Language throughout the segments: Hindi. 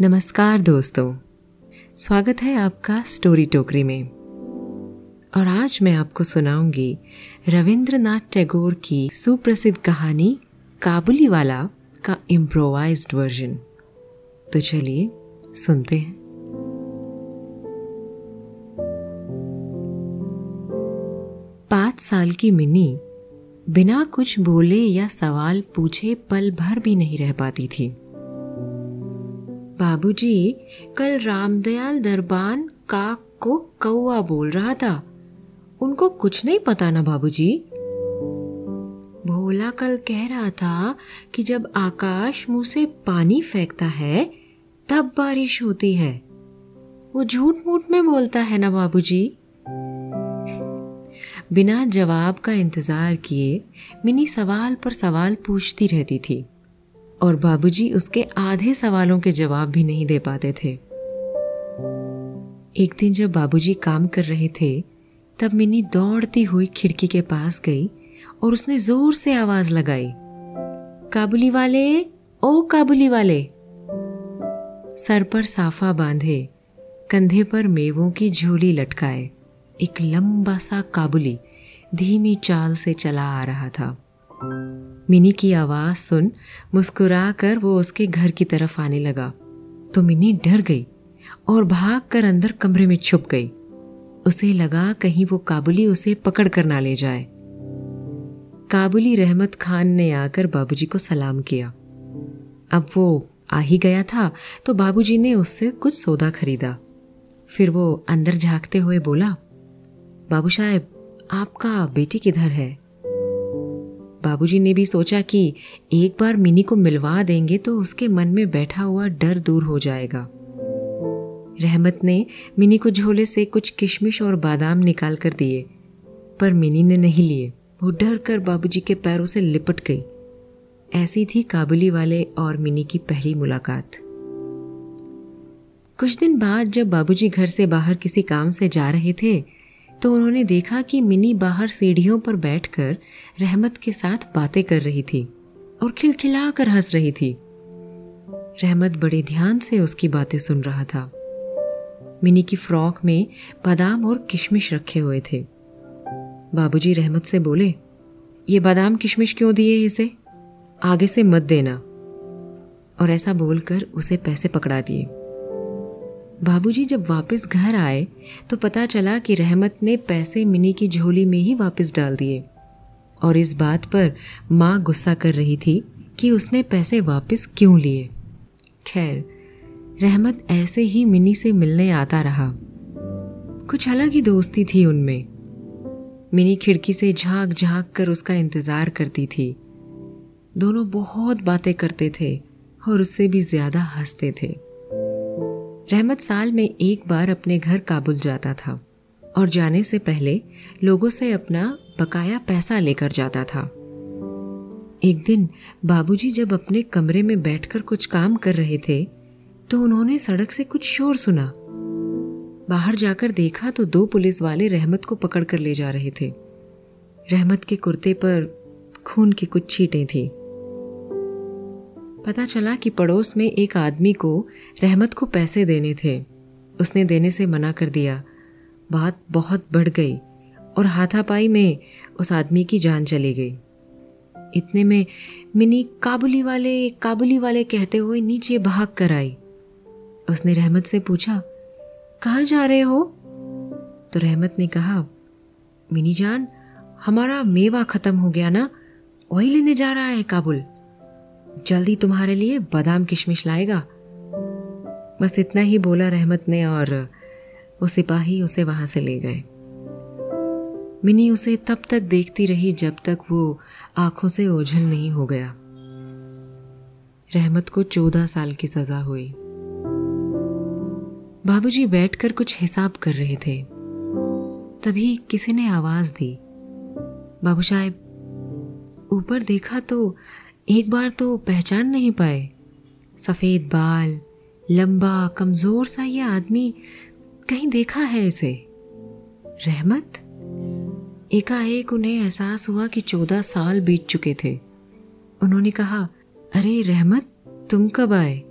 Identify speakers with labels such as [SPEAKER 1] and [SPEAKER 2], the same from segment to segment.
[SPEAKER 1] नमस्कार दोस्तों। स्वागत है आपका स्टोरी टोकरी में। और आज मैं आपको सुनाऊँगी रविंद्रनाथ टैगोर की सुप्रसिद्ध कहानी काबुली वाला का इम्प्रोवाइज्ड वर्जन तो चलिए, सुनते हैं। पाँच साल की मिनी बिना कुछ बोले या सवाल पूछे पल भर भी नहीं रह पाती थी। बाबूजी, कल रामदयाल दरबान काक को कौआ बोल रहा था। उनको कुछ नहीं पता ना बाबूजी। भोला कल कह रहा था कि जब आकाश मुँह से पानी फेंकता है, तब बारिश होती है। वो झूठ मूठ में बोलता है ना बाबूजी? बिना जवाब का इंतज़ार किए मिनी सवाल पर सवाल पूछती रहती थी। और बाबूजी उसके आधे सवालों के जवाब भी नहीं दे पाते थे। एक दिन जब बाबूजी काम कर रहे थे, तब मिनी दौड़ती हुई खिड़की के पास गई और उसने ज़ोर से आवाज़ लगाई, काबुली वाले, ओ काबुली वाले! सर पर साफा बांधे, कंधे पर मेवों की झोली लटकाए, एक लंबा सा काबुली धीमी चाल से चला आ रहा था। मिनी की आवाज़ सुन मुस्कुरा कर वो उसके घर की तरफ़ आने लगा। तो मिनी डर गई और भाग कर अंदर कमरे में छुप गई। उसे लगा कहीं वो काबुली उसे पकड़ कर ना ले जाए। काबुली रहमत खान ने आकर बाबूजी को सलाम किया। अब वो आ ही गया था तो बाबूजी ने उससे कुछ सौदा खरीदा। फिर वो अंदर झांकते हुए बोला, बाबू साहब, आपका बेटी किधर है? बाबूजी ने भी सोचा कि एक बार मिनी को मिलवा देंगे तो उसके मन में बैठा हुआ डर दूर हो जाएगा। रहमत ने मिनी को झोले से कुछ किशमिश और बादाम निकाल कर दिए, पर मिनी ने नहीं लिए। वो डर कर बाबूजी के पैरों से लिपट गई। ऐसी थी काबुली वाले और मिनी की पहली मुलाकात। कुछ दिन बाद जब बाबूजी घर से बाहर किसी काम से जा रहे थे तो उन्होंने देखा कि मिनी बाहर सीढ़ियों पर बैठकर रहमत के साथ बातें कर रही थी और खिलखिला कर हंस रही थी। रहमत बड़े ध्यान से उसकी बातें सुन रहा था। मिनी की फ्रॉक में बादाम और किशमिश रखे हुए थे। बाबूजी रहमत से बोले, ये बादाम किशमिश क्यों दिए इसे? आगे से मत देना। और ऐसा बोलकर उसे पैसे पकड़ा दिए। बाबूजी जब वापस घर आए तो पता चला कि रहमत ने पैसे मिनी की झोली में ही वापस डाल दिए। और इस बात पर माँ गुस्सा कर रही थी कि उसने पैसे वापस क्यों लिए। खैर, रहमत ऐसे ही मिनी से मिलने आता रहा। कुछ अलग ही दोस्ती थी उनमें। मिनी खिड़की से झाँक झाँक कर उसका इंतज़ार करती थी। दोनों बहुत बातें करते थे और उससे भी ज़्यादा हँसते थे। रहमत साल में एक बार अपने घर काबुल जाता था और जाने से पहले लोगों से अपना बकाया पैसा लेकर जाता था। एक दिन बाबूजी जब अपने कमरे में बैठकर कुछ काम कर रहे थे तो उन्होंने सड़क से कुछ शोर सुना। बाहर जाकर देखा तो दो पुलिस वाले रहमत को पकड़ कर ले जा रहे थे। रहमत के कुर्ते पर खून की कुछ छींटें थी। पता चला कि पड़ोस में एक आदमी को रहमत को पैसे देने थे। उसने देने से मना कर दिया। बात बहुत बढ़ गई और हाथापाई में उस आदमी की जान चली गई। इतने में मिनी काबुली वाले काबुली वाले कहते हुए नीचे भाग कर आई। उसने रहमत से पूछा, कहा जा रहे हो? तो रहमत ने कहा, मिनी जान, हमारा मेवा खत्म हो गया ना? वही लेने जा रहा है काबुल। जल्दी तुम्हारे लिए बादाम किशमिश लाएगा। बस इतना ही बोला रहमत ने और वो सिपाही उसे वहाँ से ले गए। मिनी उसे तब तक देखती रही जब तक वो आँखों से ओझल नहीं हो गया। रहमत को चौदह साल की सजा हुई। बाबूजी बैठकर कुछ हिसाब कर रहे थे। तभी किसी ने आवाज़ दी। बाबू साहेब, ऊपर देखा तो एक बार तो पहचान नहीं पाए। सफ़ेद बाल, लंबा, कमज़ोर सा ये आदमी कहीं देखा है इसे? रहमत? एकाएक उन्हें एहसास हुआ कि चौदह साल बीत चुके थे। उन्होंने कहा, अरे रहमत, तुम कब आए?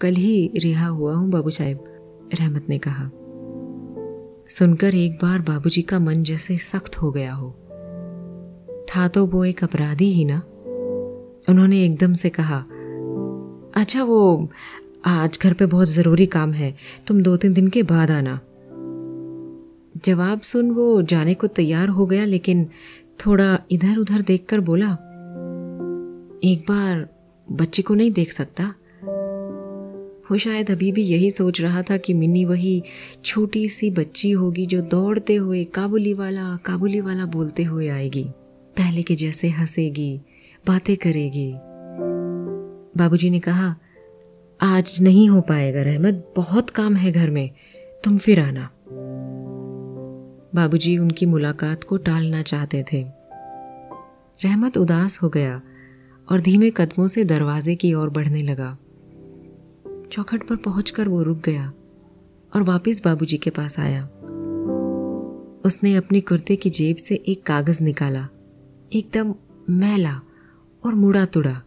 [SPEAKER 1] कल ही रिहा हुआ हूँ, बाबू साहेब, रहमत ने कहा। सुनकर एक बार बाबूजी का मन जैसे सख्त हो गया हो। था तो वो एक अपराधी ही ना? उन्होंने एकदम से कहा अच्छा वो आज घर पे बहुत ज़रूरी काम है, तुम दो तीन दिन के बाद आना। जवाब सुन वो जाने को तैयार हो गया, लेकिन थोड़ा इधर उधर देखकर बोला, एक बार बच्चे को नहीं देख सकता? वो शायद अभी भी यही सोच रहा था कि मिनी वही छोटी सी बच्ची होगी जो दौड़ते हुए काबुली वाला काबुली वाला बोलते हुए आएगी। पहले के जैसे हंसेगी बातें करेगी। बाबूजी ने कहा, आज नहीं हो पाएगा रहमत, बहुत काम है घर में, तुम फिर आना। बाबूजी उनकी मुलाकात को टालना चाहते थे। रहमत उदास हो गया और धीमे कदमों से दरवाजे की ओर बढ़ने लगा। चौखट पर पहुंचकर वो रुक गया और वापस बाबूजी के पास आया। उसने अपनी कुर्ते की जेब से एक कागज़ निकाला, एकदम मैला और मुड़ा तुड़ा।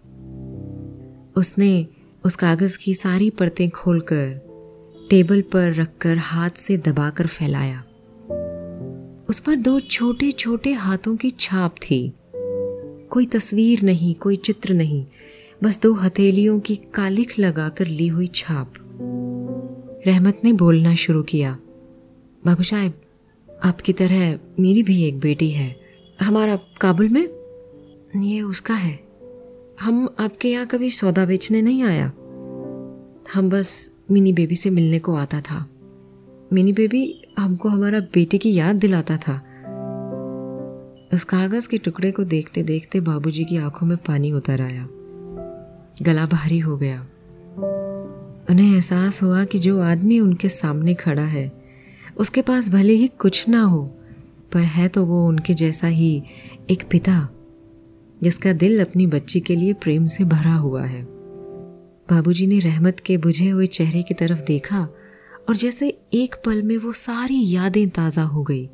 [SPEAKER 1] उसने उस कागज़ की सारी परतें खोलकर टेबल पर रखकर हाथ से दबाकर फैलाया। उस पर दो छोटे छोटे हाथों की छाप थी। कोई तस्वीर नहीं, कोई चित्र नहीं, बस दो हथेलियों की कालिख लगाकर ली हुई छाप। रहमत ने बोलना शुरू किया, बाबू साहब, आपकी तरह मेरी भी एक बेटी है, हमारा काबुल में? ये उसका है। हम आपके यहाँ कभी सौदा बेचने नहीं आया? हम बस मिनी बेबी से मिलने को आता था। मिनी बेबी हमको हमारा बेटे की याद दिलाता था। उस कागज़ के टुकड़े को देखते देखते बाबूजी की आँखों में पानी उतर आया। गला भारी हो गया। उन्हें एहसास हुआ कि जो आदमी उनके सामने खड़ा है, उसके पास भले ही कुछ ना हो, पर है तो वो उनके जैसा ही एक पिता। जिसका दिल अपनी बच्ची के लिए प्रेम से भरा हुआ है। बाबूजी ने रहमत के बुझे हुए चेहरे की तरफ़ देखा और जैसे एक पल में वो सारी यादें ताज़ा हो गई।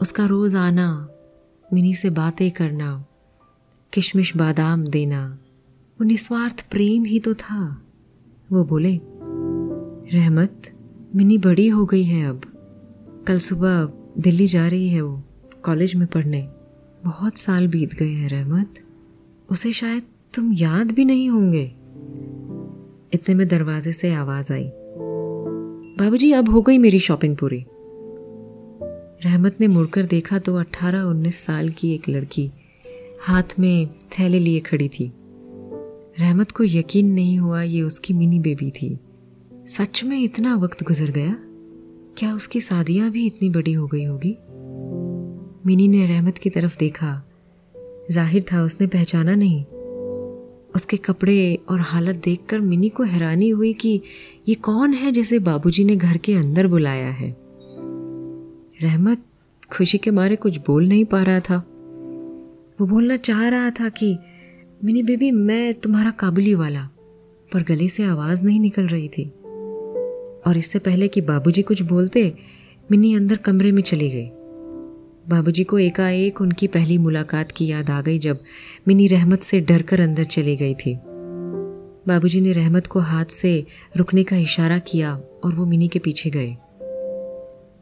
[SPEAKER 1] उसका रोज आना, मिनी से बातें करना, किशमिश बादाम देना, वो निस्वार्थ प्रेम ही तो था। वो बोले, रहमत, मिनी बड़ी हो गई है अब। कल सुबह दिल्ली जा रही है वो, कॉलेज में पढ़ने। बहुत साल बीत गए हैं, रहमत। उसे शायद तुम याद भी नहीं होंगे। इतने में दरवाजे से आवाज़ आई। बाबूजी, अब हो गई मेरी शॉपिंग पूरी। रहमत ने मुड़कर देखा तो अठारह उन्नीस साल की एक लड़की हाथ में थैले लिए खड़ी थी। रहमत को यकीन नहीं हुआ ये उसकी मिनी बेबी थी। सच में इतना वक्त गुजर गया? क्या उसकी शादियाँ भी इतनी बड़ी हो गई होगी? मिनी ने रहमत की तरफ़ देखा। ज़ाहिर था उसने पहचाना नहीं। उसके कपड़े और हालत देखकर मिनी को हैरानी हुई कि ये कौन है जिसे बाबूजी ने घर के अंदर बुलाया है। रहमत खुशी के मारे कुछ बोल नहीं पा रहा था। वो बोलना चाह रहा था कि, मिनी बेबी, मैं तुम्हारा काबुली वाला। पर गले से आवाज़ नहीं निकल रही थी। और इससे पहले कि बाबूजी कुछ बोलते, मिनी अंदर कमरे में चली गई। बाबूजी को एकाएक उनकी पहली मुलाकात की याद आ गई जब मिनी रहमत से डरकर अंदर चली गई थी। बाबूजी ने रहमत को हाथ से रुकने का इशारा किया और वो मिनी के पीछे गए।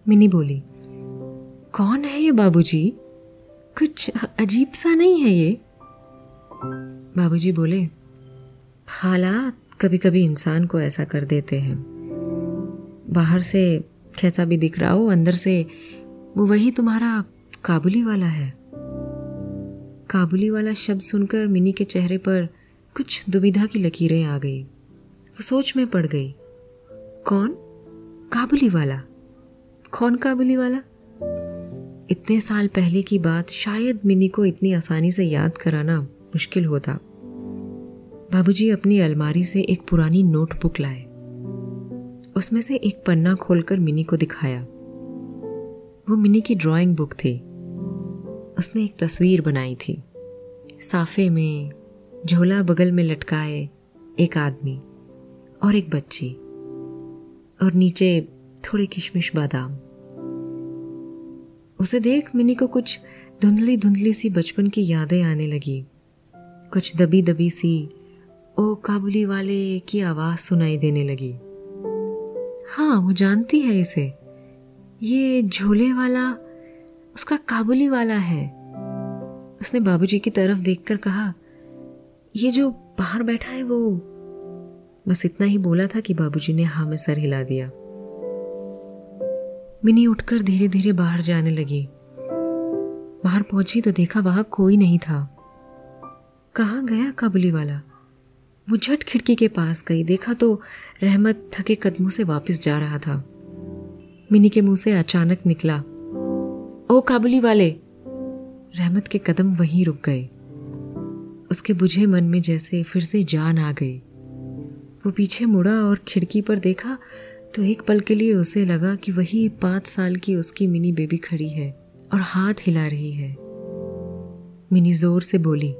[SPEAKER 1] मिनी बोली, कौन है ये बाबूजी? कुछ अजीब सा नहीं है ये? बाबूजी बोले, हालात कभी कभी इंसान को ऐसा कर देते हैं। बाहर से कैसा भी दिख रहा हो, अंदर से वो वही तुम्हारा काबुली वाला है। काबुली वाला शब्द सुनकर मिनी के चेहरे पर कुछ दुविधा की लकीरें आ गई। वो सोच में पड़ गई, कौन? काबुली वाला? कौन काबुली वाला? इतने साल पहले की बात शायद मिनी को इतनी आसानी से याद कराना मुश्किल होता। बाबूजी अपनी अलमारी से एक पुरानी नोटबुक लाए। उसमें से एक पन्ना खोलकर मिनी को दिखाया। वो मिनी की ड्राइंग बुक थी। उसने एक तस्वीर बनाई थी। साफे में झोला बगल में लटकाए एक आदमी और एक बच्ची और नीचे थोड़े किशमिश बादाम। उसे देख मिनी को कुछ धुंधली धुंधली सी बचपन की यादें आने लगी। कुछ दबी दबी सी ओ काबुली वाले की आवाज़ सुनाई देने लगी। हाँ वो जानती है इसे। ये झोले वाला उसका काबुली वाला है। उसने बाबूजी की तरफ़ देखकर कहा, ये जो बाहर बैठा है वो बस इतना ही बोला था कि बाबूजी ने हाँ में सर हिला दिया। मिनी उठकर धीरे धीरे बाहर जाने लगी। बाहर पहुँची तो देखा वहाँ कोई नहीं था। कहा गया काबुली वाला? वो झट खिड़की के पास गई। देखा तो रहमत थके कदमों से वापस जा रहा था। मिनी के मुँह से अचानक निकला। ओ काबुली वाले, रहमत के कदम वहीं रुक गए। उसके बुझे मन में जैसे फिर से जान आ गई। वो पीछे मुड़ा और खिड़की पर देखा तो एक पल के लिए उसे लगा कि वही पाँच साल की उसकी मिनी बेबी खड़ी है और हाथ हिला रही है। मिनी ज़ोर से बोली,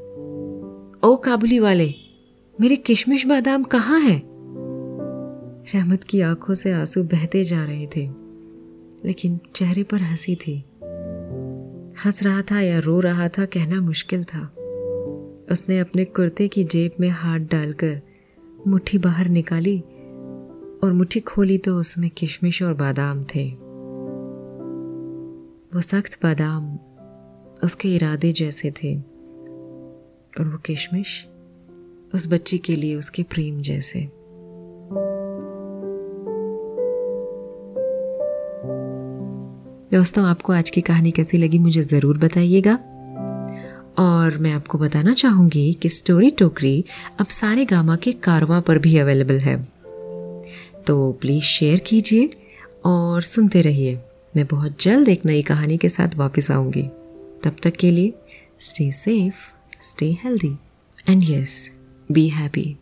[SPEAKER 1] ओ काबुली वाले, मेरे किशमिश बादाम कहाँ हैं? रहमत की आँखों से आँसू बहते जा रहे थे, लेकिन चेहरे पर हँसी थी। हंस रहा था या रो रहा था कहना मुश्किल था। उसने अपने कुर्ते की जेब में हाथ डालकर मुट्ठी बाहर निकाली और मुट्ठी खोली तो उसमें किशमिश और बादाम थे। वो सख्त बादाम उसके इरादे जैसे थे और वो किशमिश उस बच्ची के लिए उसके प्रेम जैसे। दोस्तों, आपको आज की कहानी कैसी लगी मुझे ज़रूर बताइएगा। और मैं आपको बताना चाहूँगी कि स्टोरी टोकरी अब सारे गामा के कारवा पर भी अवेलेबल है। तो प्लीज़ शेयर कीजिए और सुनते रहिए। मैं बहुत जल्द एक नई कहानी के साथ वापस आऊँगी। तब तक के लिए stay safe stay healthy and yes be happy